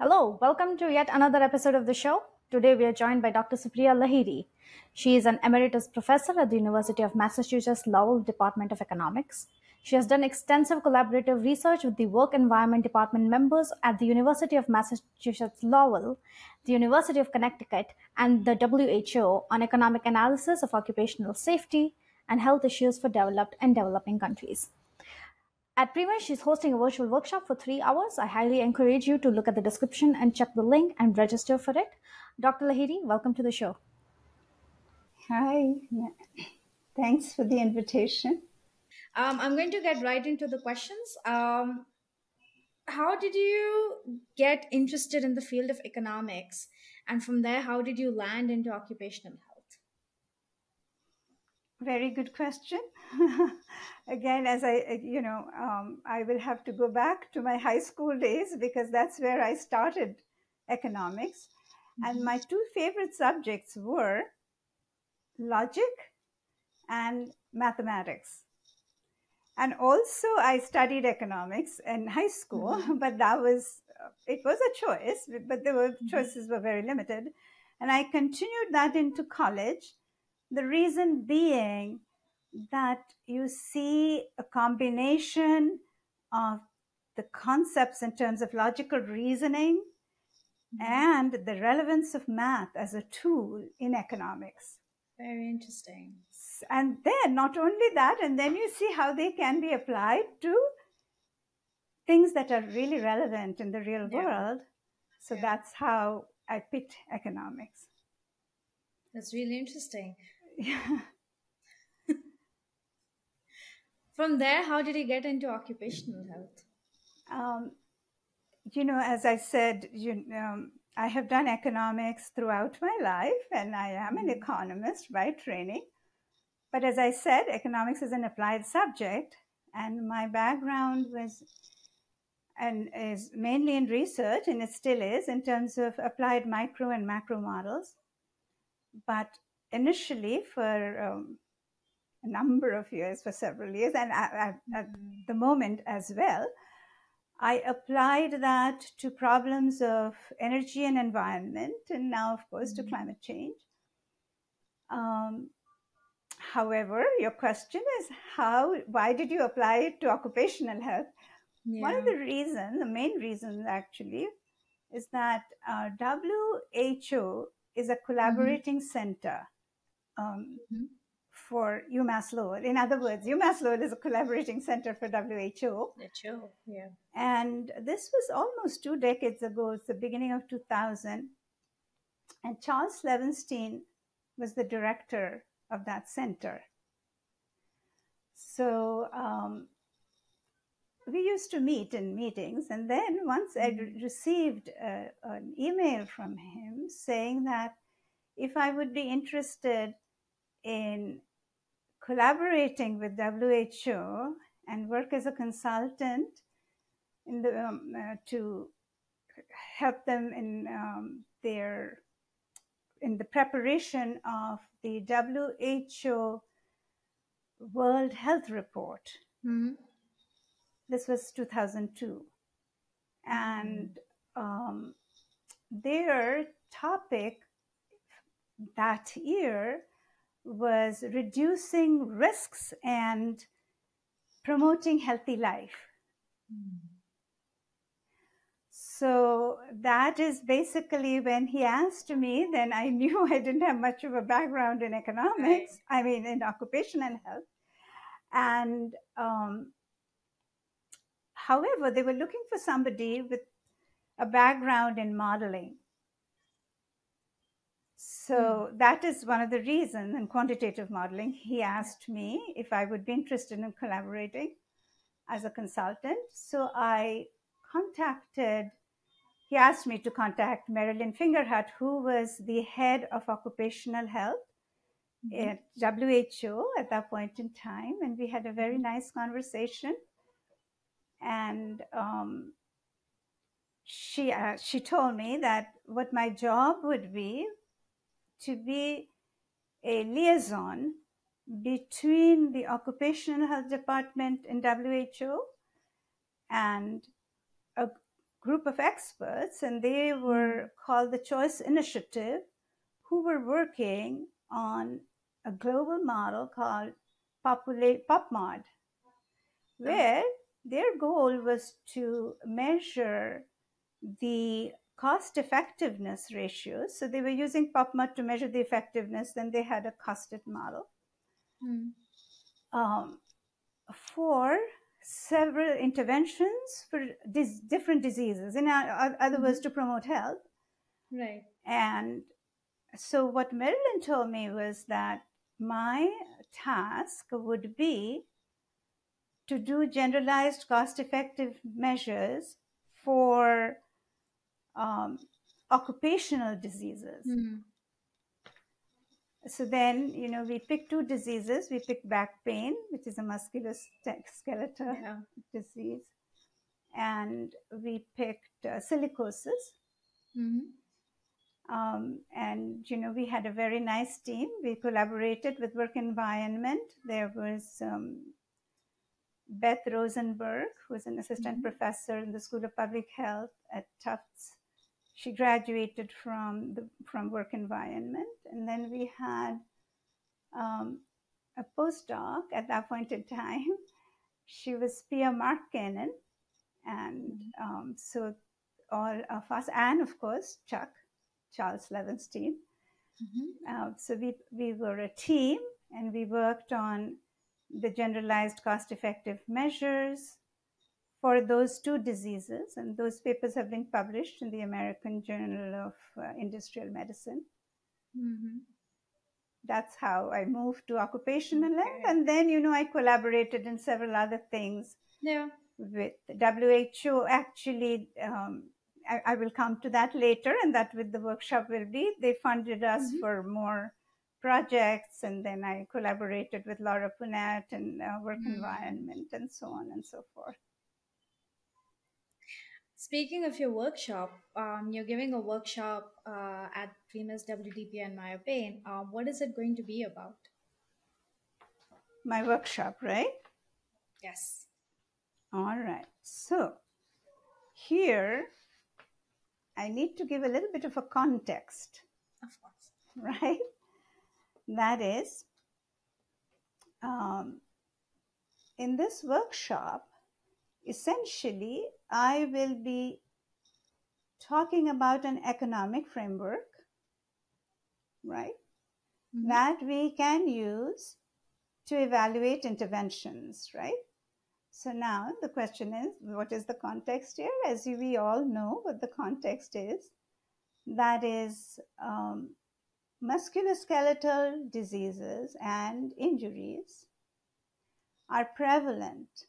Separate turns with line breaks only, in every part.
Hello, welcome to yet another episode of the show. Today we are joined by Dr. Supriya Lahiri. She is an emeritus professor at the University of Massachusetts Lowell Department of Economics. She has done extensive collaborative research with the Work Environment Department members at the University of Massachusetts Lowell, the University of Connecticut, and the WHO on economic analysis of occupational safety and health issues for developed and developing countries. At Prima, she's hosting a virtual workshop for three hours. I highly encourage you to look at the description and check the link and register for it. Dr. Lahiri, welcome to the show.
Hi, thanks for the invitation.
Um, I'm going to get right into the questions. Um, how did you get interested in the field of economics? And from there, how did you land into occupational health?
Very good question. Again, as I, you know, um, I will have to go back to my high school days because that's where I started economics. Mm-hmm. And my two favorite subjects were logic and mathematics. And also, I studied economics in high school, mm-hmm. but that was, it was a choice, but the mm-hmm. choices were very limited. And I continued that into college the reason being that you see a combination of the concepts in terms of logical reasoning mm-hmm. and the relevance of math as a tool in economics.
Very interesting.
And then, not only that, and then you see how they can be applied to things that are really relevant in the real yeah. world. So yeah. that's how I picked economics.
That's really interesting. Yeah. From there, how did he get into occupational health?
Um, you know, as I said, you, um, I have done economics throughout my life, and I am an mm-hmm. economist by training. But as I said, economics is an applied subject, and my background was and is mainly in research, and it still is in terms of applied micro and macro models. But initially for um, a number of years, for several years, and at, at the moment as well, I applied that to problems of energy and environment, and now, of course, to mm-hmm. climate change. Um, however, your question is how, why did you apply it to occupational health? Yeah. One of the reasons, the main reasons actually, is that uh, WHO is a mm-hmm. collaborating mm-hmm. center um, mm-hmm. for UMass Lowell. In other words, UMass Lowell is a collaborating center for WHO.
WHO, yeah.
And this was almost two decades ago. It's the beginning of 2000. And Charles Levenstein was the director of that center. So um, we used to meet in meetings. And then once I mm-hmm. received uh, an email from him saying that if I would be interested in collaborating with WHO and work as a consultant in the, um, uh, to help them in um, their in the preparation of the WHO World Health Report. Mm-hmm. This was 2002, and um, their topic that year was reducing risks and promoting healthy life. Mm. So that is basically when he asked me, then I knew I didn't have much of a background in economics, right. I mean, in occupational health. And um, however, they were looking for somebody with a background in modeling. So mm. that is one of the reasons in quantitative modeling. He asked me if I would be interested in collaborating as a consultant. So I contacted, he asked me to contact Marilyn Fingerhut, who was the head of occupational health mm-hmm. at WHO at that point in time. And we had a very mm-hmm. nice conversation. And um, she, uh, she told me that what my job would be to be a liaison between the occupational health department in WHO and a group of experts, and they were called the Choice Initiative, who were working on a global model called Populate PopMod, where their goal was to measure the cost effectiveness ratios. So they were using PopMod to measure the effectiveness, then they had a costed model
Mm.
um, for several interventions for dis- different diseases. In other words, to promote health.
Right.
And so, what Marilyn told me was that my task would be to do generalized cost effective measures for um, occupational diseases.
Mm.
So then, you know, we picked two diseases. We picked back pain, which is a musculoskeletal
Yeah.
disease, and we picked uh, silicosis.
hmm
Um, and you know, we had a very nice team. We collaborated with Work Environment. There was um, Beth Rosenberg, who's an assistant
Mhm.
professor in the School of Public Health at Tufts. She graduated from the from Work Environment, and then we had um, a postdoc at that point in time. She was Pia Markkanen, and um, so all of us, and of course Chuck, Charles Levenstein.
hmm
Uh, so we, we were a team and we worked on the generalized cost effective measures for those two diseases. And those papers have been published in the American Journal of uh, Industrial Medicine.
hmm
That's how I moved to occupational health. And then, you know, I collaborated in several other things
Yeah.
with WHO. Actually, um, I, I will come to that later, and that with the workshop will be. They funded us
Mhm.
for more projects, and then I collaborated with Laura Punnett and uh, Work
Mm.
Environment, and so on and so forth.
Speaking of your workshop, um, you're giving a workshop uh, at Famous WDP and Maya Pain. Um, what is it going to be about?
My workshop, right?
Yes.
All right. So here, I need to give a little bit of a context.
Of course.
right? That is, um, in this workshop, essentially, I will be talking about an economic framework, right?
Mhm.
That we can use to evaluate interventions, right? So now the question is, what is the context here? As we all know what the context is, that is um, musculoskeletal diseases and injuries are prevalent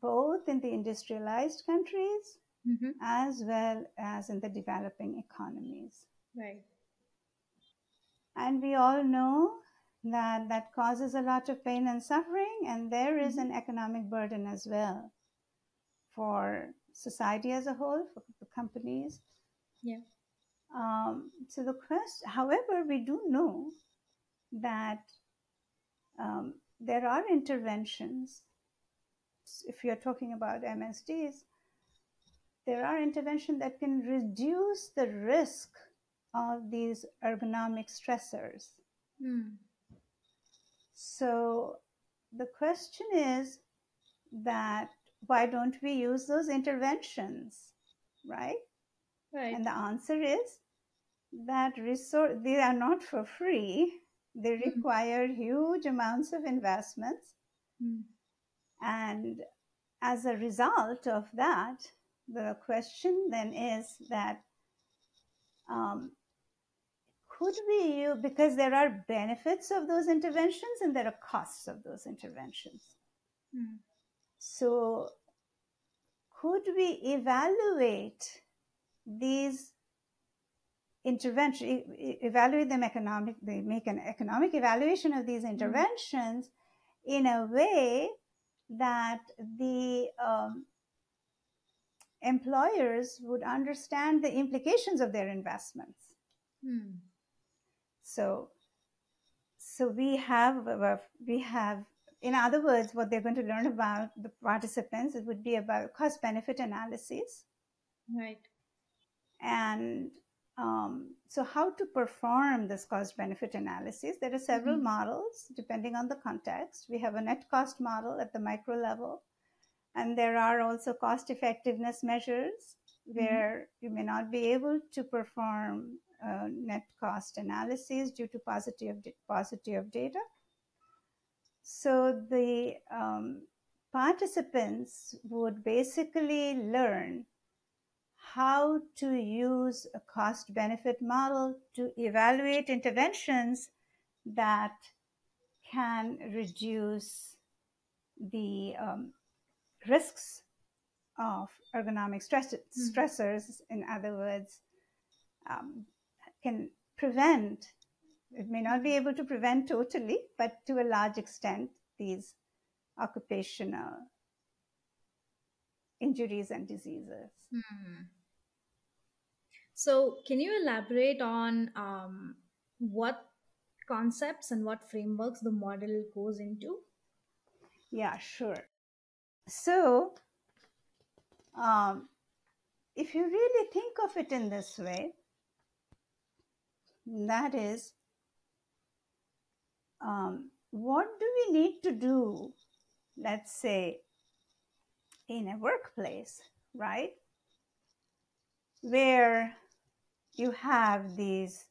both in the industrialized countries
Mhm.
as well as in the developing economies.
Right.
And we all know that that causes a lot of pain and suffering, and there is
Mhm.
an economic burden as well for society as a whole, for the companies.
Yeah.
Um, so the question, however, we do know that um, there are interventions. If you're talking about MSDs, there are interventions that can reduce the risk of these ergonomic stressors.
Mm.
So the question is that why don't we use those interventions, right?
Right.
And the answer is that resource they are not for free. They
Mhm.
require huge amounts of investments,
Mm.
And as a result of that, the question then is that um, could we use because there are benefits of those interventions and there are costs of those interventions.
Mm.
So, could we evaluate these interventions, evaluate them economic, they make an economic evaluation of these interventions in a way that the um, employers would understand the implications of their investments.
Mm.
So, so we have uh, we have in other words, what they're going to learn about the participants, it would be about cost benefit analysis.
Right.
And um, so, how to perform this cost benefit analysis? There are several
Mhm.
models depending on the context. We have a net cost model at the micro level, and there are also cost effectiveness measures where you may not be able to perform uh, net cost analysis due to paucity of data. So, the um, participants would basically learn how to use a cost benefit model to evaluate interventions that can reduce the um, risks of ergonomic stress-
Mhm.
stressors. In other words, um, can prevent, it may not be able to prevent totally, but to a large extent, these occupational injuries and diseases.
Hmm. So, can you elaborate on um, what concepts and what frameworks the model goes into?
Yeah, sure. So, um, if you really think of it in this way, that is, um, what do we need to do, let's say, in a workplace, right? Where you have these,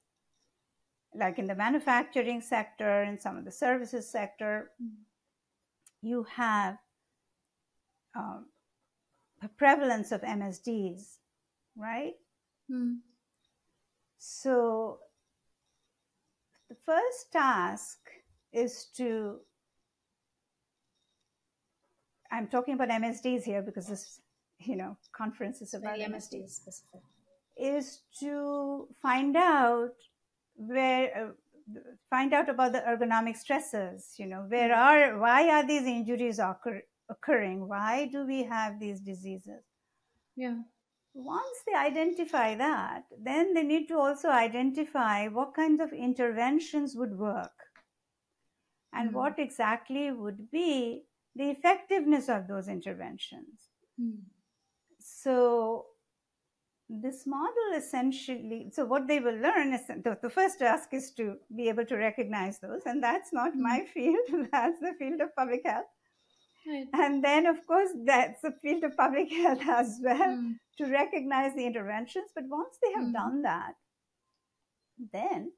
like in the manufacturing sector and some of the services sector, you have um, a prevalence of MSDs, right?
Hmm.
So the first task is to, I'm talking about MSDs here because this, you know, conference is about
Very
MSDs,
MSD specific.
Is to find out where, uh, find out about the ergonomic stresses, you know, where are, why are these injuries occur, occurring? Why do we have these diseases?
Yeah.
Once they identify that, then they need to also identify what kinds of interventions would work and
Mhm.
what exactly would be the effectiveness of those interventions.
Hmm.
So, this model essentially, so what they will learn is the, the first task is to be able to recognize those, and that's not my field, that's the field of public health.
Right.
And then, of course, that's the field of public health as well.
Hmm.
to recognize the interventions. But once they have
Mhm.
done that, then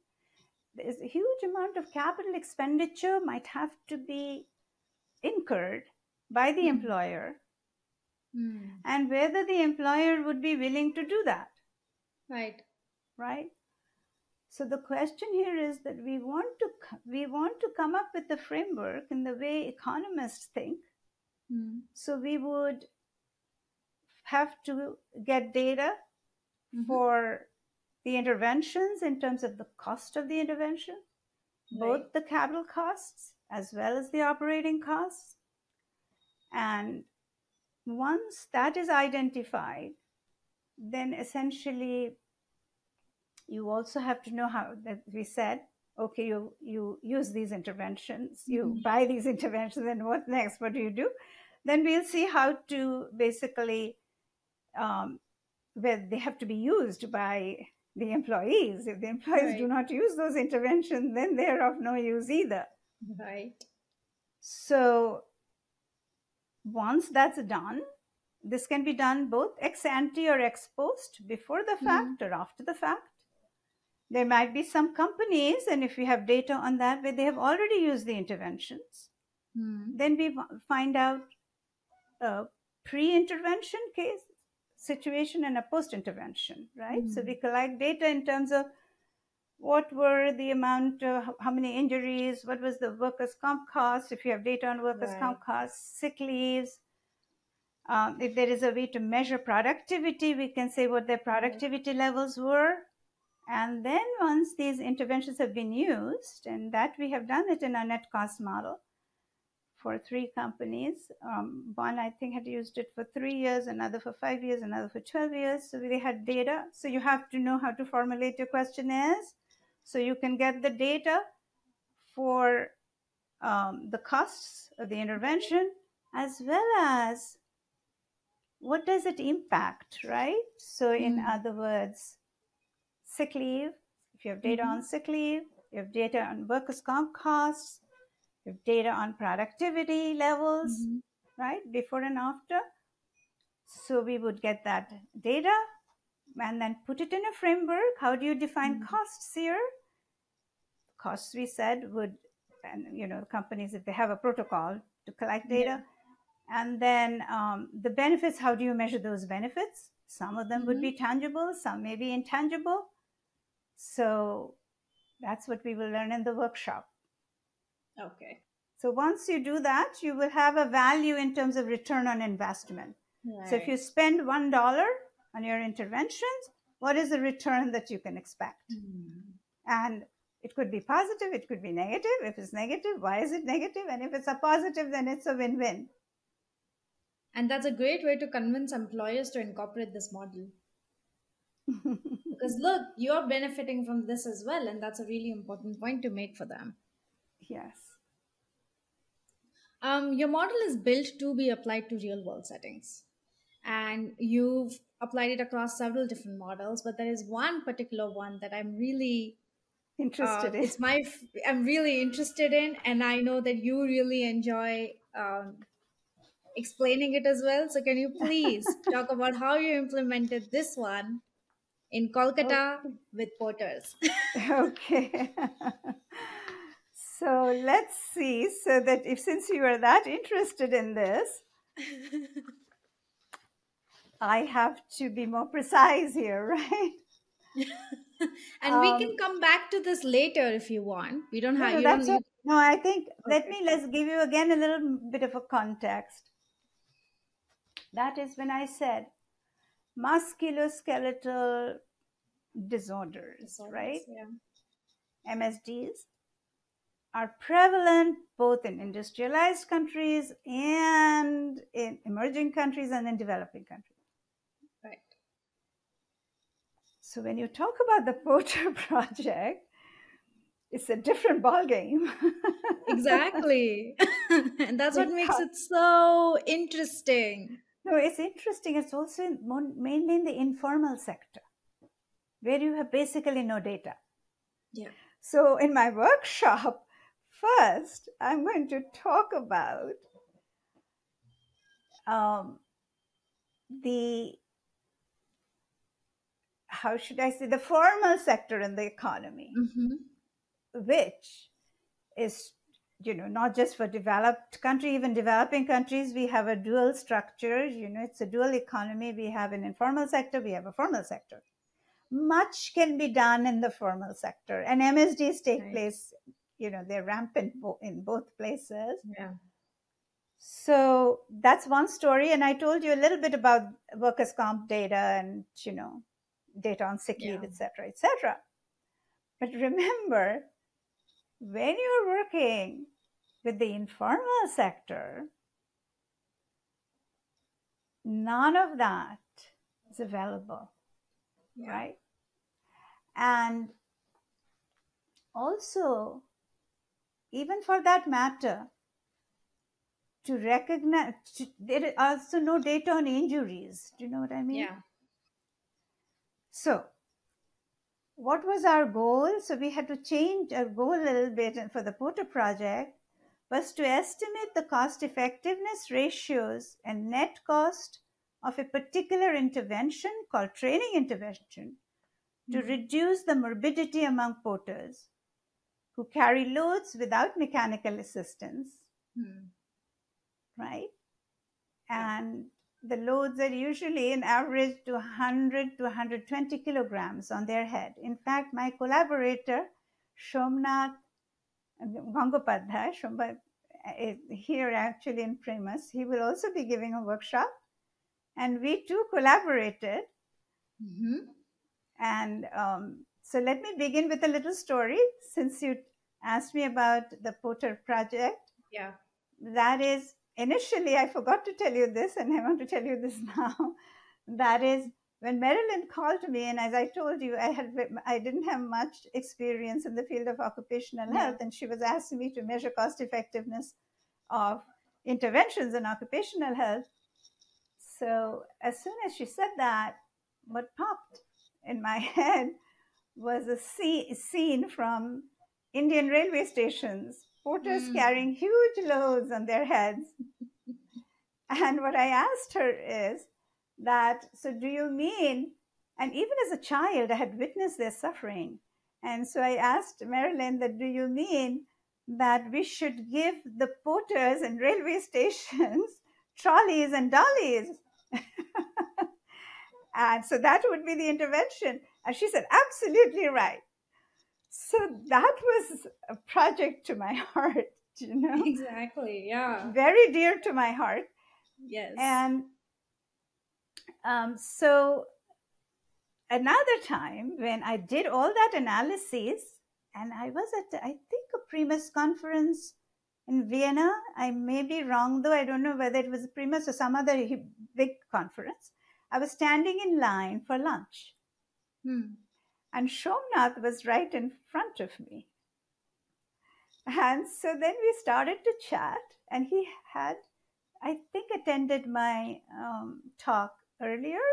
there's a huge amount of capital expenditure might have to be incurred by the
Mhm.
employer,
Hmm.
and whether the employer would be willing to do that,
Right.
right? So the question here is that we want to we want to come up with a framework in the way economists think.
Hmm.
So we would have to get data
Mhm.
for the interventions in terms of the cost of the intervention, both the capital costs as well as the operating costs. And once that is identified, then essentially you also have to know how that we said okay you you use these interventions you
Mhm.
buy these interventions and what next what do you do then we'll see how to basically um, where they have to be used by the employees. If the employees do not use those interventions, then they're of no use either.
Right.
So once that's done, this can be done both ex ante or ex post, before the fact or after the fact. There might be some companies, and if you have data on that, where they have already used the interventions,
Hmm.
then we find out a pre-intervention case situation and a post-intervention right so
Mhm.
we collect data in terms of what were the amount uh, how- many injuries what was the workers comp cost if you have data on workers comp
Right.
costs sick leaves um, if there is a way to measure productivity we can say what their productivity levels were and then once these interventions have been used and that we have done it in our net cost model for three companies. Um, one, I think, had used it for three years, another for five years, another for 12 years. So they had data. So you have to know how to formulate your questionnaires so you can get the data for um, the costs of the intervention as well as what does it impact, right? So, in
Mhm.
other words, sick leave, if you have data on sick leave, you have data on workers' comp costs, you have data on productivity levels,
Mhm.
right? Before and after. So, we would get that data and then put it in a framework. How do you define
Mhm.
costs here? Costs, we said, would, and you know, companies, if they have a protocol to collect data, and then um, the benefits, how do you measure those benefits? Some of them would be tangible, some may be intangible. So that's what we will learn in the workshop.
Okay.
So once you do that, you will have a value in terms of return on investment. So if you spend one dollar on your interventions, what is the return that you can expect?
Mhm.
And it could be positive, it could be negative. If it's negative, why is it negative? And if it's a positive, then it's a win-win.
And that's a great way to convince employers to incorporate this model. Because look, you're benefiting from this as well, and that's a really important point to make for them.
yes.
Um, your model is built to be applied to real world settings, and you've applied it across several different models. But there is one particular one that I'm really
Interested
uh,
in.
it's my f- I'm really interested in, and I know that you really enjoy um, explaining it as well. So can you please talk about how you implemented this one in Kolkata with porters?
okay. so let's see. So that if since you are that interested in this, I have to be more precise here, right?
and we
Um,
can come back to this later if you want. We don't have
no,
you don't.
all- no, I think let me let's give you again a little bit of a context. That is when I said musculoskeletal disorders,
you,
right?
Yeah.
MSDs are prevalent both in industrialized countries and in emerging countries and in developing countries.
Right.
So when you talk about the Porter project, it's a different ballgame.
Exactly. and that's what makes it so interesting.
no, it's interesting. It's also in, mainly in the informal sector, where you have basically no data.
Yeah.
So in my workshop, first I'm going to talk about um, the how should I say the formal sector in the economy,
Mm-hmm.
which is you know not just for developed country even developing countries we have a dual structure you know it's a dual economy we have an informal sector we have a formal sector much can be done in the formal sector and msds take
Right.
place you know they're rampant in both places
Yeah.
so that's one story and i told you a little bit about workers comp data and you know data on sick leave
Yeah.
etc etc but remember when you're working with the informal sector none of that is available
Yeah.
right and also even for that matter to recognize to, there is also no data on injuries do you know what i mean
Yeah.
So what was our goal so we had to change our goal a little bit for the porter project was to estimate the cost effectiveness ratios and net cost of a particular intervention called training intervention to
Mhm.
reduce the morbidity among porters who carry loads without mechanical assistance,
Hmm.
right? And the loads are usually in average to 100 to 120 kilograms on their head. In fact, my collaborator, Somnath Gangopadhyay, Somnath, is here actually in PREMUS, he will also be giving a workshop. And we too collaborated
Mhm.
And um, so let me begin with a little story since you asked me about the Porter project.
Yeah.
That is, initially, I forgot to tell you this, and I want to tell you this now. That is, when Marilyn called me, and as I told you, I had I didn't have much experience in the field of occupational health, and she was asking me to measure cost effectiveness of interventions in occupational health. So as soon as she said that, what popped in my head was a scene from Indian railway stations, porters
Mm.
carrying huge loads on their heads. And what I asked her is that, so do you mean, and even as a child, I had witnessed their suffering. And so I asked Marilyn that, do you mean that we should give the porters and railway stations trolleys and dollies? and so that would be the intervention. And she said, absolutely right. So that was a project to my heart, you know,
Exactly. Yeah.
very dear to my heart.
Yes.
And um, so another time when I did all that analysis, and I was at, I think, a PREMUS conference in Vienna. I may be wrong, though. I don't know whether it was a PREMUS or some other big conference. I was standing in line for lunch,
Hmm.
And Somnath was right in front of me. And so then we started to chat, and he had, I think, attended my um, talk earlier.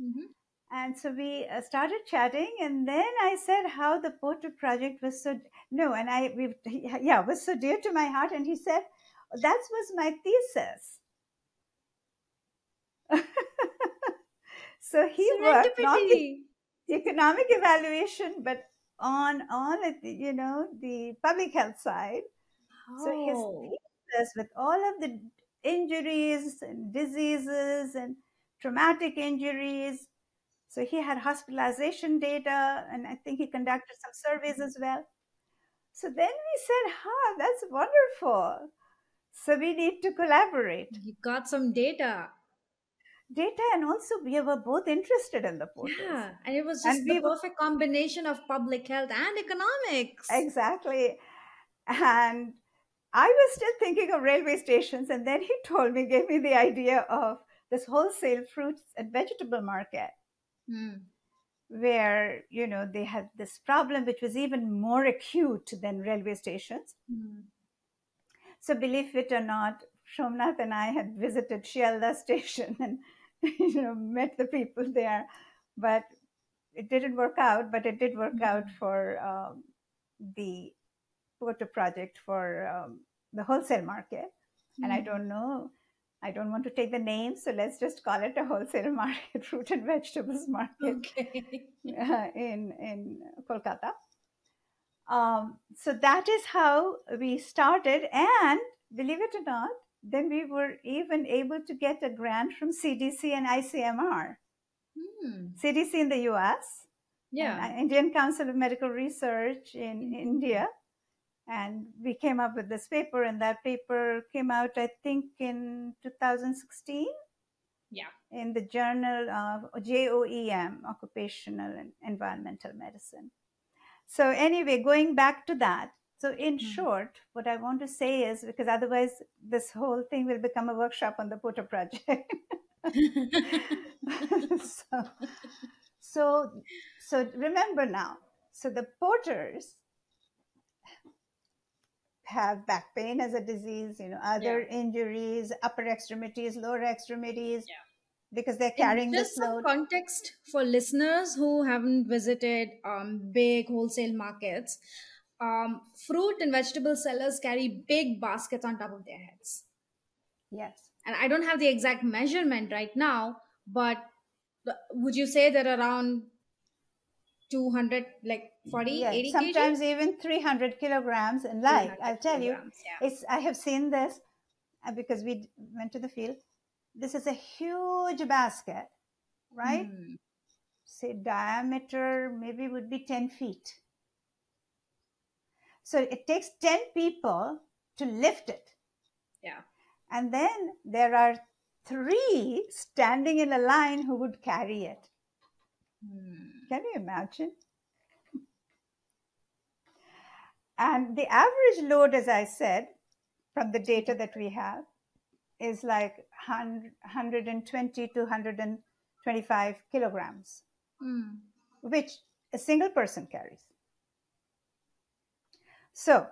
Mhm.
And so we uh, started chatting, and then I said how the Porter project was so no, and I we yeah was so dear to my heart, and he said that was my thesis. so he worked not
Serendipity.
Economic evaluation, but on on it, you know the public health side. So his
Oh.
thesis with all of the injuries and diseases and traumatic injuries. So he had hospitalization data, and I think he conducted some surveys as well. So then we said, "Ha, that's wonderful." So we need to collaborate.
You got some data.
Data, and also we were both interested in the portals.
Yeah. And it was just
And
just
we
the
were-
perfect combination of public health and economics.
Exactly. And I was still thinking of railway stations, and then he told me, gave me the idea of this wholesale fruits and vegetable market
Hmm.
where, you know, they had this problem which was even more acute than railway stations.
Hmm.
So, believe it or not, Somnath and I had visited Sealdah station and, you know, met the people there. But it didn't work out, but it did work out for um, the Porter project for um, the wholesale market. And I
Hmm.
don't know, I don't want to take the name, so let's just call it a wholesale market, fruit and vegetables market
Okay.
uh, in in Kolkata. Um, so that is how we started, and believe it or not, then we were even able to get a grant from CDC and ICMR.
Hmm.
CDC in the U.S.
Yeah.
Indian Council of Medical Research in
Mhm.
India, and we came up with this paper, and that paper came out, I think, in 2016
Yeah.
in the journal of JOEM, Occupational and Environmental Medicine. So, anyway, going back to that. So, in
Hmm.
short, what I want to say is because otherwise, this whole thing will become a workshop on the Porter project. so, so, so remember now. So, the porters have back pain as a disease, you know, other injuries, upper extremities, lower extremities,
Yeah.
because they're
And
carrying
just
this
some
load.
context for listeners who haven't visited um, big wholesale markets. Um, fruit and vegetable sellers carry big baskets on top of their heads.
Yes.
And I don't have the exact measurement right now, but would you say that around 200, like 40,
Yes,
80
sometimes even 300 kilograms. Like,
kg?
I'll tell you,
yeah.
it's, I have seen this uh, because we went to the field. This is a huge basket, right?
Hmm.
Say diameter maybe would be 10 feet. So it takes 10 people to lift it.
Yeah.
And then there are three standing in a line who would carry it.
Hmm.
Can you imagine? And the average load, as I said, from the data that we have, is like 100, 120 to 125 kilograms,
Mm.
which a single person carries. So,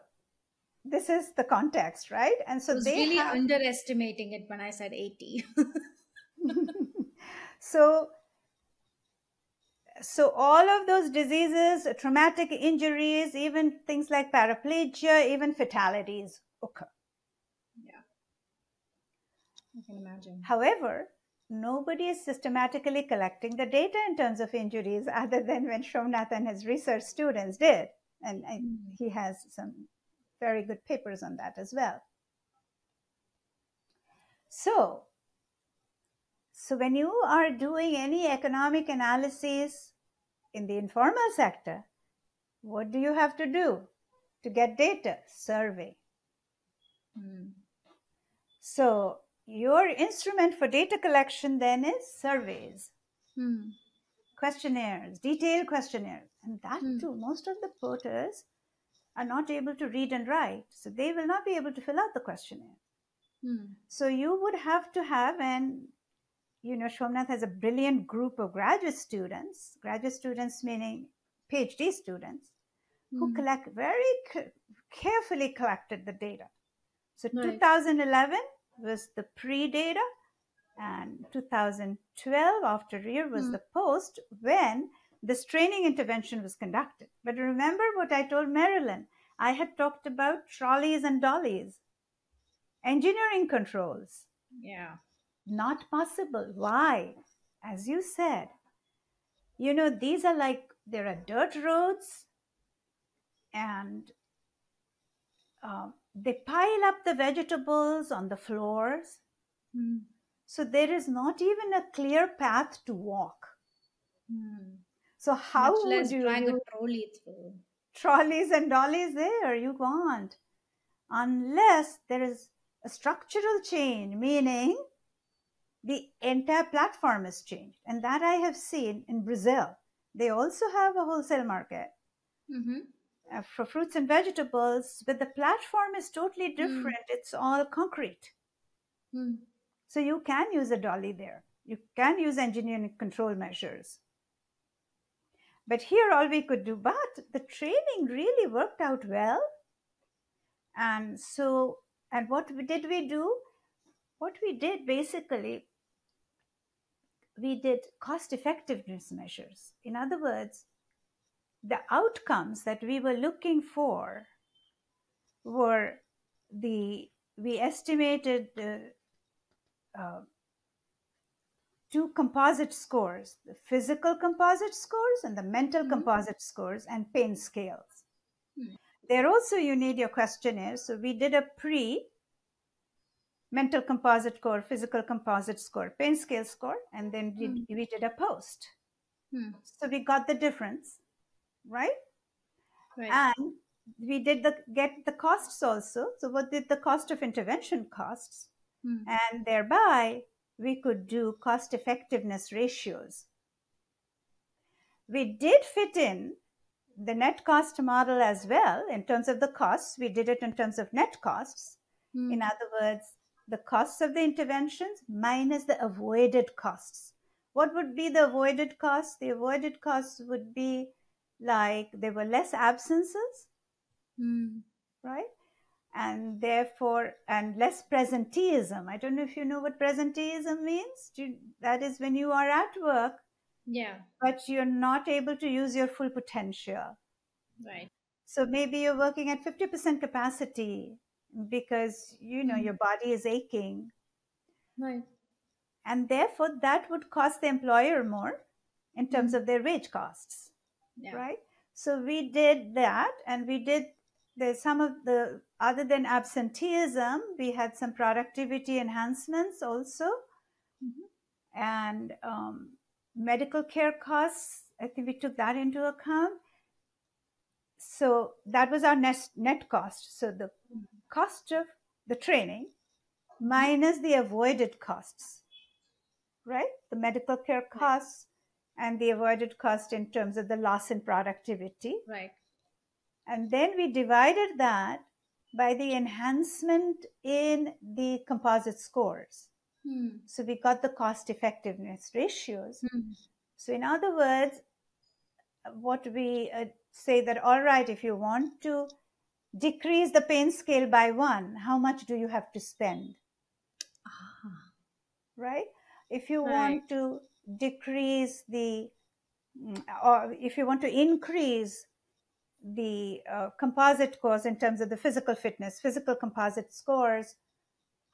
this is the context, right? And so
I was
they
really
have,
underestimating it when I said 80.
so so all of those diseases traumatic injuries even things like paraplegia even fatalities occur Yeah.
I can imagine.
however nobody is systematically collecting the data in terms of injuries other than when Somnath and his research students did and, and he has some very good papers on that as well so so when you are doing any economic analysis in the informal sector, what do you have to do to get data? Survey.
Mm.
So your instrument for data collection then is surveys,
Mm.
Questionnaires, detailed questionnaires. And that
Hmm.
too, most of the porters are not able to read and write. So they will not be able to fill out the questionnaire.
Mm.
So you would have to have, and you know, Somnath has a brilliant group of graduate students, graduate students meaning PhD students, who
Mm.
collect very carefully collected the data. So
Right.
2011 was the pre-data, and 2012 after year was
Hmm.
the post when this training intervention was conducted. But remember what I told Marilyn? I had talked about trolleys and dollies, engineering controls
Yeah.
not possible. Why? As you said, you know, these are like there are dirt roads and um, they pile up the vegetables on the floors.
Mm.
So there is not even a clear path to walk.
Mm.
So, how
Much
would
less
you
drag a trolley through.
trolleys and dollies there? You can't. Unless there is a structural change, meaning the entire platform is changed. And that I have seen in Brazil. They also have a wholesale market
Mm-hmm.
uh, for fruits and vegetables, but the platform is totally different. It's all concrete.
Mm.
So you can use a dolly there. You can use engineering control measures. But here, all we could do, but the training really worked out well. And so, and what did we do? What we did basically, we did cost effectiveness measures. In other words, the outcomes that we were looking for were the, we estimated the uh, two composite scores the physical composite scores and the mental
Mhm.
composite scores and pain scales.
Hmm.
There also you need your questionnaire. So we did a pre mental composite score, physical composite score, pain scale score, and then we,
Hmm.
we did a post.
Hmm.
So we got the difference, right?
Right.
And we did the get the costs also. So what did the cost of intervention costs?
Hmm.
and thereby we could do cost effectiveness ratios. We did fit in the net cost model as well in terms of the costs. We did it in terms of net costs.
Hmm.
In other words, the costs of the interventions minus the avoided costs. What would be the avoided costs? The avoided costs would be like there were less absences,
Hmm.
right? And therefore, and less presenteeism. I don't know if you know what presenteeism means. That is when you are at work,
Yeah.
but you're not able to use your full potential.
Right.
So maybe you're working at 50% capacity because, you know,
Mm.
your body is aching.
Right.
And therefore, that would cost the employer more in terms
Mm.
of their wage costs.
Yeah.
right so we did that and we did there's some of the other than absenteeism we had some productivity enhancements also
Mhm.
and um, medical care costs i think we took that into account so that was our net, net cost so the
Mhm.
cost of the training minus the avoided costs right the medical care costs and the avoided cost in terms of the loss in productivity.
Right.
And then we divided that by the enhancement in the composite scores.
Hmm.
So we got the cost effectiveness ratios.
Hmm.
So, in other words, what we uh, say that all right, if you want to decrease the pain scale by one, how much do you have to spend?
Ah.
Right? If you
Right.
want to decrease the, mm, or if you want to increase the uh, composite scores in terms of the physical fitness, physical composite scores,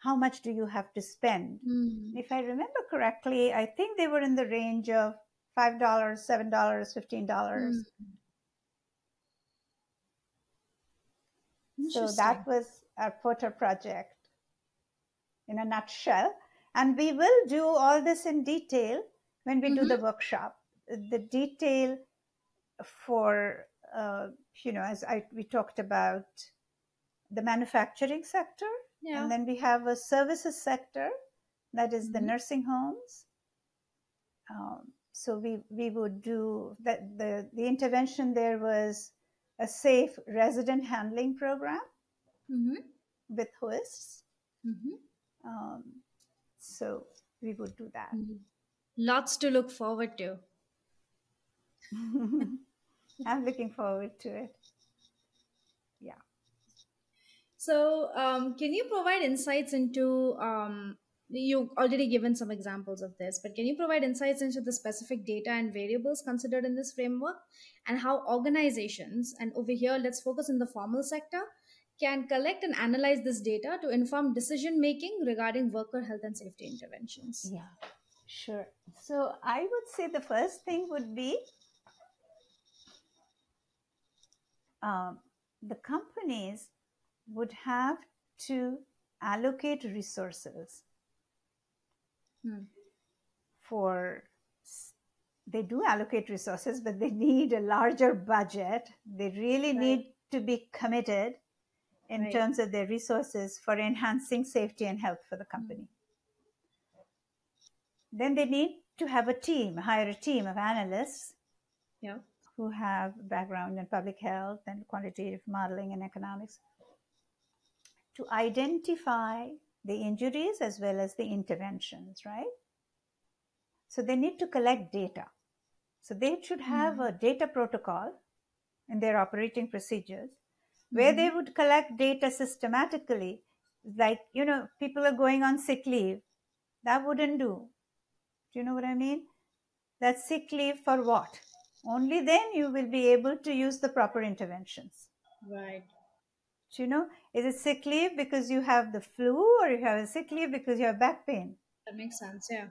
how much do you have to spend?
Hmm.
If I remember correctly, I think they were in the range of $5, $7, $15.
Hmm.
So that was our Porter project in a nutshell. And we will do all this in detail when we do the workshop. The detail for, uh, you know, as I, we talked about the manufacturing sector,
Yeah.
and then we have a services sector that is the
Mhm.
nursing homes. Um, so we, we would do that. The, the intervention there was a safe resident handling program
hmm
with hoists.
hmm
Um, so we would do that.
Lots to look forward to.
I'm looking forward to it. Yeah.
So, um, can you provide insights into? Um, you've already given some examples of this, but can you provide insights into the specific data and variables considered in this framework and how organizations, and over here, let's focus in the formal sector, can collect and analyze this data to inform decision making regarding worker health and safety interventions?
Yeah, sure. So I would say the first thing would be um, the companies would have to allocate resources
Hmm.
for they do allocate resources but they need a larger budget they really
Right.
need to be committed in
Right.
terms of their resources for enhancing safety and health for the company then they need to have a team hire a team of analysts
Yeah.
Who have background in public health and quantitative modeling and economics to identify the injuries as well as the interventions, right? So they need to collect data. So they should have mm-hmm. a data protocol in their operating procedures where they mm-hmm. would collect data systematically. Like, you know, people are going on sick leave. That wouldn't do. Do you know what I mean? That's sick leave for what? Only then you will be able to use the proper interventions.
Right.
Do you know, is it sick leave because you have the flu or you have a sick leave because you have back pain?
That makes sense. Yeah.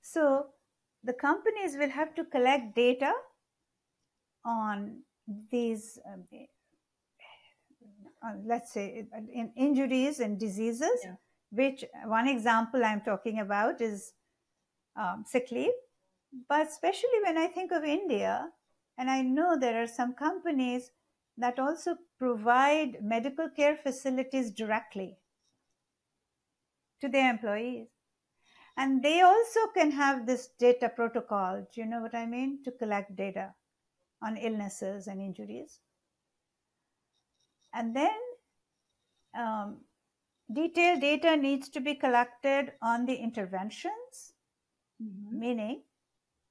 So the companies will have to collect data on these, um, uh, let's say, in injuries and diseases.
Yeah.
Which one example I'm talking about is um, sick leave. But especially when I think of India, and I know there are some companies that also provide medical care facilities directly to their employees. And they also can have this data protocol. Do you know what I mean? To collect data on illnesses and injuries. And then um, detailed data needs to be collected on the interventions,
Mhm.
meaning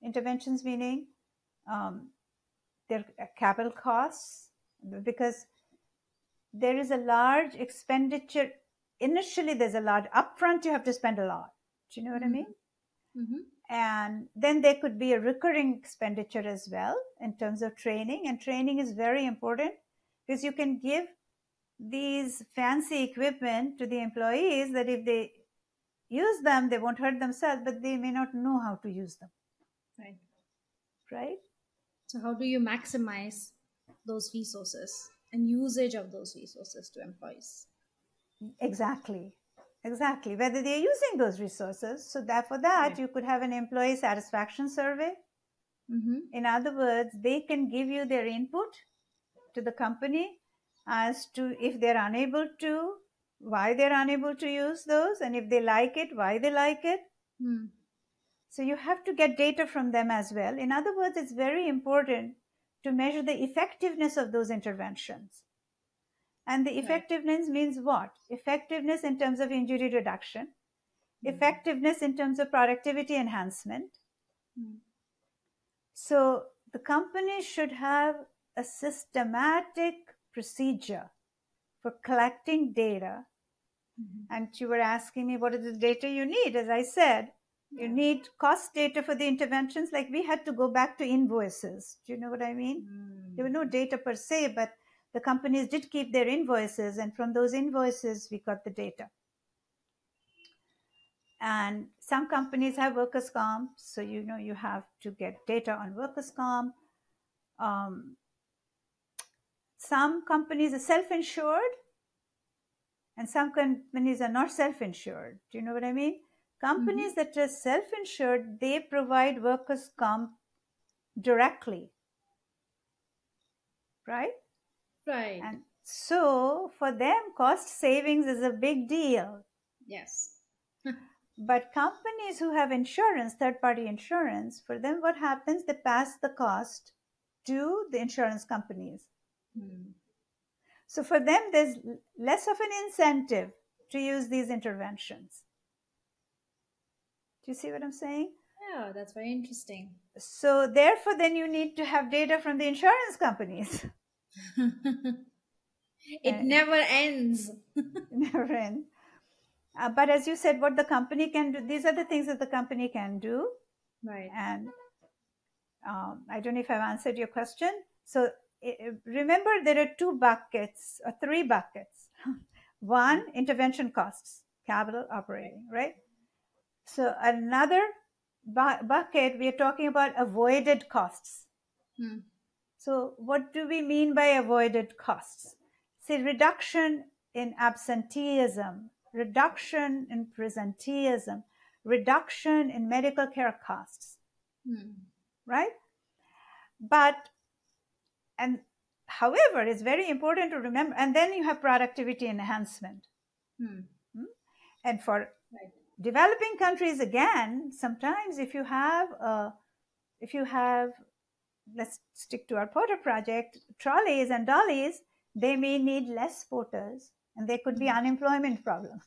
interventions meaning um, their capital costs because there is a large expenditure. Initially there's a large upfront you have to spend a lot. Do you know what i mean?
Mhm.
and then there could be a recurring expenditure as well in terms of training and training is very important because you can give these fancy equipment to the employees that if they use them they won't hurt themselves but they may not know how to use them
Right.
right
So, how do you maximize those resources and usage of those resources to employees?
Exactly. Exactly. Whether they're using those resources. So that for that,
Right.
you could have an employee satisfaction survey.
Mm-hmm.
In other words, they can give you their input to the company as to if they're unable to, why they're unable to use those, and if they like it, why they like it.
Hmm.
So you have to get data from them as well. In other words, it's very important to measure the effectiveness of those interventions. And the
Right.
effectiveness means what? Effectiveness in terms of injury reduction, effectiveness in terms of productivity enhancement.
Mm.
So the company should have a systematic procedure for collecting data.
Mhm.
And you were asking me what is the data you need. As I said, you need cost data for the interventions. Like we had to go back to invoices. Do you know what I mean?
Mm.
There were no data per se, but the companies did keep their invoices, and from those invoices, we got the data. And some companies have workers' comp, so you know you have to get data on workers' comp. Um, some companies are self-insured, and some companies are not self-insured. Do you know what I mean? Companies that are self-insured, they provide workers' comp directly, right?
Right.
And so for them, cost savings is a big deal.
yes.
But companies who have insurance, third party insurance, for them, what happens? They pass the cost to the insurance companies.
Mm.
So for them, there's less of an incentive to use these interventions. Do you see what I'm saying?
Yeah, that's very interesting.
So therefore, then you need to have data from the insurance companies.
it
Uh,
never ends.
Never end. Uh, but as you said, what the company can do, these are the things that the company can do.
Right.
And um, I don't know if I've answered your question. So remember, there are two buckets or three buckets. One, intervention costs, capital operating, right? So another bu- bucket, we are talking about avoided costs.
Hmm.
So what do we mean by avoided costs? See, reduction in absenteeism, reduction in presenteeism, reduction in medical care costs
Hmm.
right? But, and however, it's very important to remember, and then you have productivity enhancement.
Hmm.
And for. Developing countries, again, sometimes if you have, uh, if you have, let's stick to our porter project, trolleys and dollies, they may need less porters and there could be
Mhm.
unemployment problems.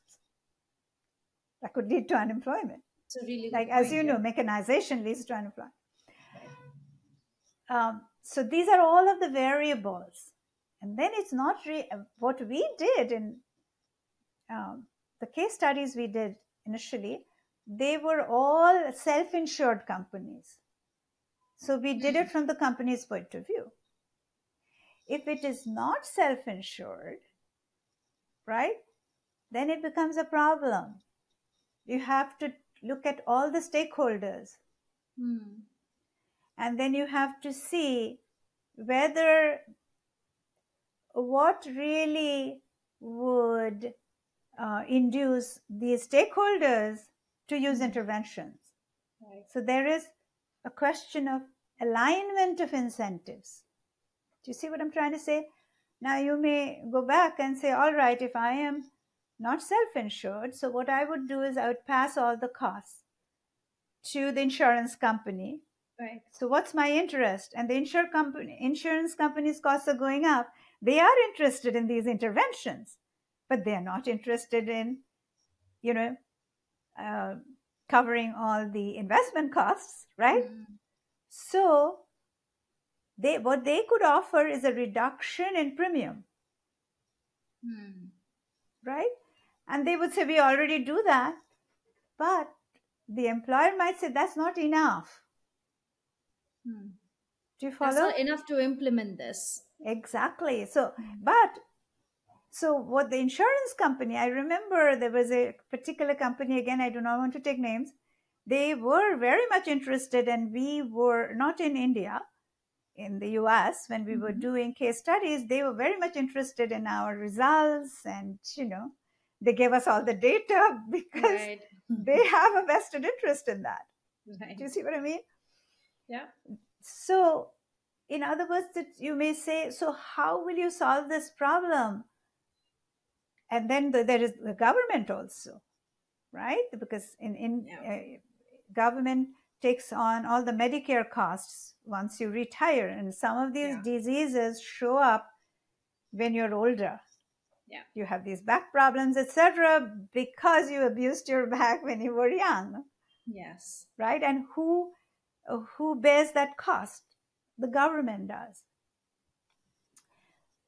That could lead to unemployment.
A really
like as you know mechanization leads to unemployment um, so these are all of the variables and then it's not re- what we did in um, the case studies we did initially they were all self-insured companies. So we did it from the company's point of view. If it is not self-insured right then it becomes a problem. You have to look at all the stakeholders.
Hmm.
and then you have to see whether what really would uh, induce these stakeholders to use interventions.
Right.
So there is a question of alignment of incentives. Do you see what I'm trying to say? Now you may go back and say, all right, if I am not self insured, so what I would do is I would pass all the costs to the insurance company
Right.
so what's my interest? And the insure company, insurance companies' costs are going up. They are interested in these interventions, but they are not interested in, you know, uh, covering all the investment costs, right?
Hmm.
So they what they could offer is a reduction in premium,
Hmm.
right? And they would say we already do that, but the employer might say that's not enough.
Hmm.
Do you
That's
follow?
not enough to implement this.
Exactly. So, but so what the insurance company, I remember there was a particular company, again, I do not want to take names. They were very much interested, and we were not in India, in the US, when we were
Mhm.
doing case studies, they were very much interested in our results, and you know, they gave us all the data because
Right.
they have a vested interest in that.
Right.
Do you see what I mean?
Yeah.
So, in other words, that you may say, so how will you solve this problem? And then the, there is the government also, right? Because in in
Yeah.
uh, government takes on all the Medicare costs once you retire, and some of these
Yeah.
diseases show up when you're older.
Yeah.
You have these back problems, etc., because you abused your back when you were young,
Yes.
right? And who who bears that cost? The government does.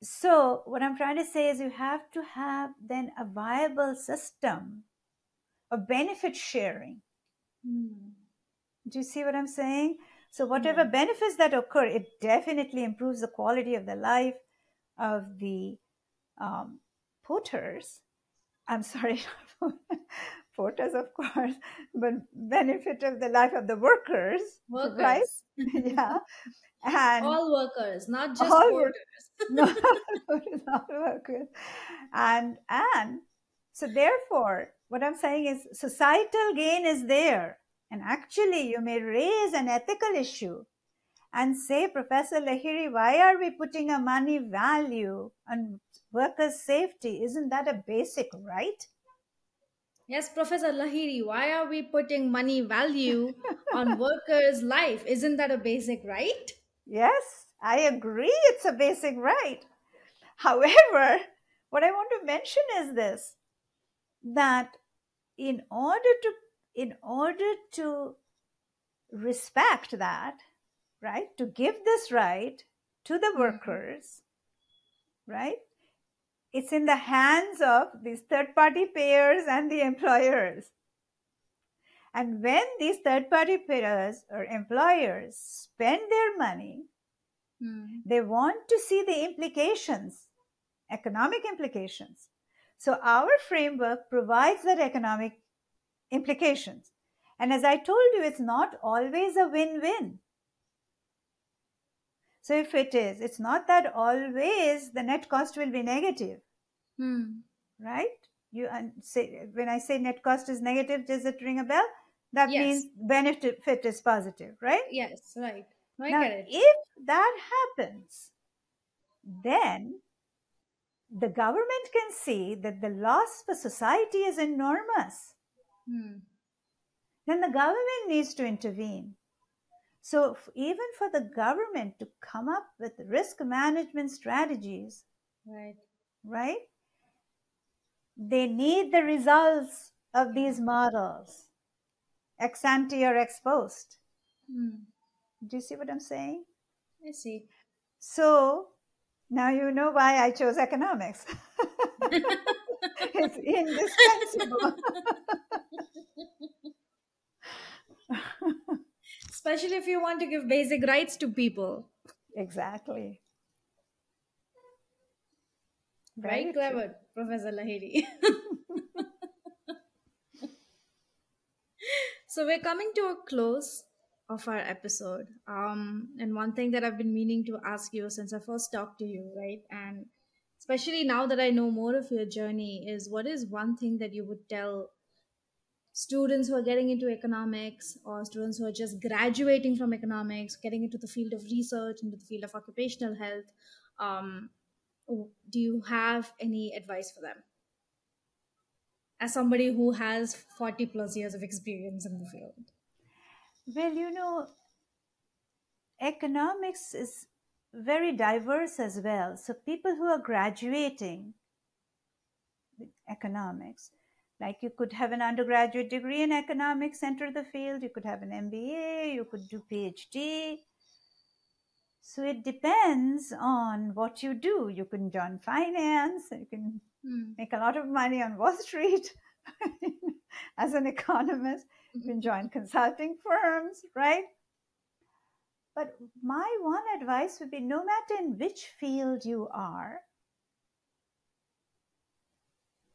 So, what I'm trying to say is you have to have then a viable system of benefit sharing.
Hmm.
Do you see what I'm saying? So, whatever
Yeah.
benefits that occur, it definitely improves the quality of the life of the um. I'm sorry, porters, of course, but benefit of the life of the workers,
Workers.
right? yeah, and
All workers, not just workers.
All
porters.
no, not workers. And and so therefore, what I'm saying is societal gain is there. And actually you may raise an ethical issue and say, Professor Lahiri, why are we putting a money value on workers' safety? Isn't that a basic right?
Yes, Professor Lahiri, why are we putting money value on workers' life? Isn't that a basic right?
Yes, I agree it's a basic right. However, what I want to mention is this that in order to in order to respect that, right, to give this right to the
Mhm.
workers, right, it's in the hands of these third party payers and the employers. And when these third party payers or employers spend their money,
Hmm.
they want to see the implications, economic implications. So our framework provides that economic implications. And as I told you, it's not always a win win. So if it is, it's not that always the net cost will be negative,
Hmm.
right? You and say when I say net cost is negative, does it ring a bell? That
Yes.
means benefit is positive, right?
Yes, right.
Now, if that happens, then the government can see that the loss for society is enormous.
Hmm.
Then the government needs to intervene. So, even for the government to come up with risk management strategies,
Right.
right, they need the results of these models, ex ante or ex post.
Hmm.
Do you see what I'm saying?
I see.
So now you know why I chose economics. it's indispensable.
Especially if you want to give basic rights to people.
exactly.
Very
Very
clever. Professor Lahiri. so we're coming to a close of our episode. Um, and one thing that I've been meaning to ask you since I first talked to you, right? And especially now that I know more of your journey, is what is one thing that you would tell students who are getting into economics or students who are just graduating from economics, getting into the field of research, into the field of occupational health? Um, do you have any advice for them as somebody who has 40 plus years of experience in the field
Well, you know, economics is very diverse as well. So people who are graduating with economics, like you could have an undergraduate degree in economics, enter the field, you could have an MBA, you could do PhD. So it depends on what you do. You can join finance, you can
Hmm.
make a lot of money on Wall Street as an economist. You can join consulting firms, right? But my one advice would be no matter in which field you are,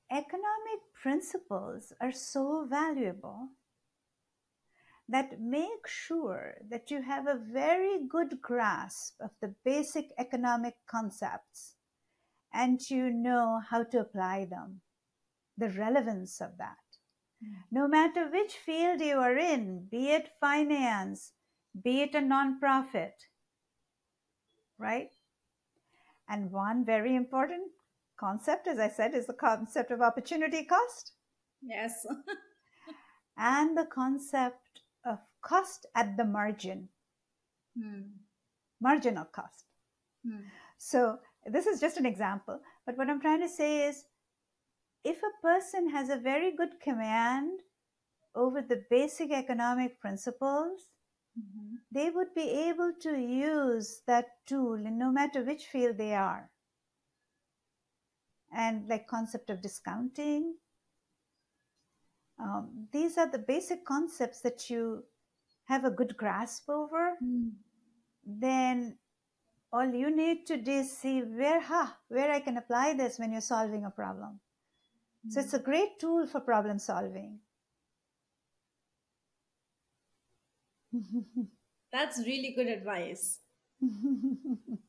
economic principles are so valuable that make sure that you have a very good grasp of the basic economic concepts and you know how to apply them, the relevance of that. Hmm. No matter which field you are in, be it finance, be it a nonprofit, right? And one very important concept, as I said, is the concept of opportunity cost
yes
and the concept cost at the margin,
Hmm.
marginal cost.
Hmm.
So, this is just an example. But what I'm trying to say is if a person has a very good command over the basic economic principles,
Mhm.
they would be able to use that tool in no matter which field they are. And like concept of discounting, um, these are the basic concepts that you have a good grasp over.
Mm.
Then all you need to do is see where, ha, where I can apply this when you're solving a problem. So it's a great tool for problem solving.
That's really good advice.
and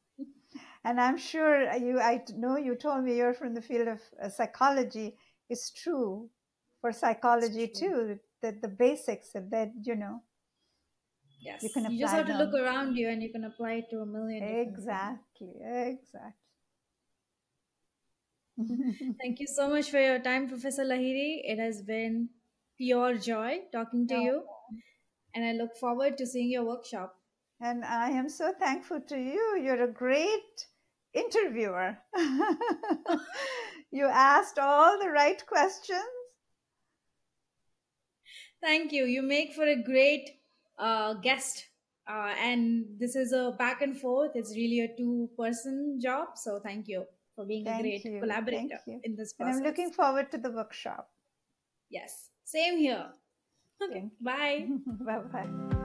I'm sure you, I know you told me you're from the field of uh, psychology. It's true for psychology
true.
too, that the basics of that, you know,
Yes.
You can
just
apply
have to look around you and you can apply it to a million. things.
exactly, exactly.
Thank you so much for your time, Professor Lahiri. It has been pure joy talking to
Oh.
you. And I look forward to seeing your workshop.
And I am so thankful to you. You're a great interviewer. you asked all the right questions.
Thank you. You make for a great uh, guest. Uh, and this is a back and forth. It's really a two person job. So thank you for being
Thank
a great
you.
collaborator in this
And. I'm looking forward to the workshop.
Yes. Same here. Okay. Bye.
bye bye.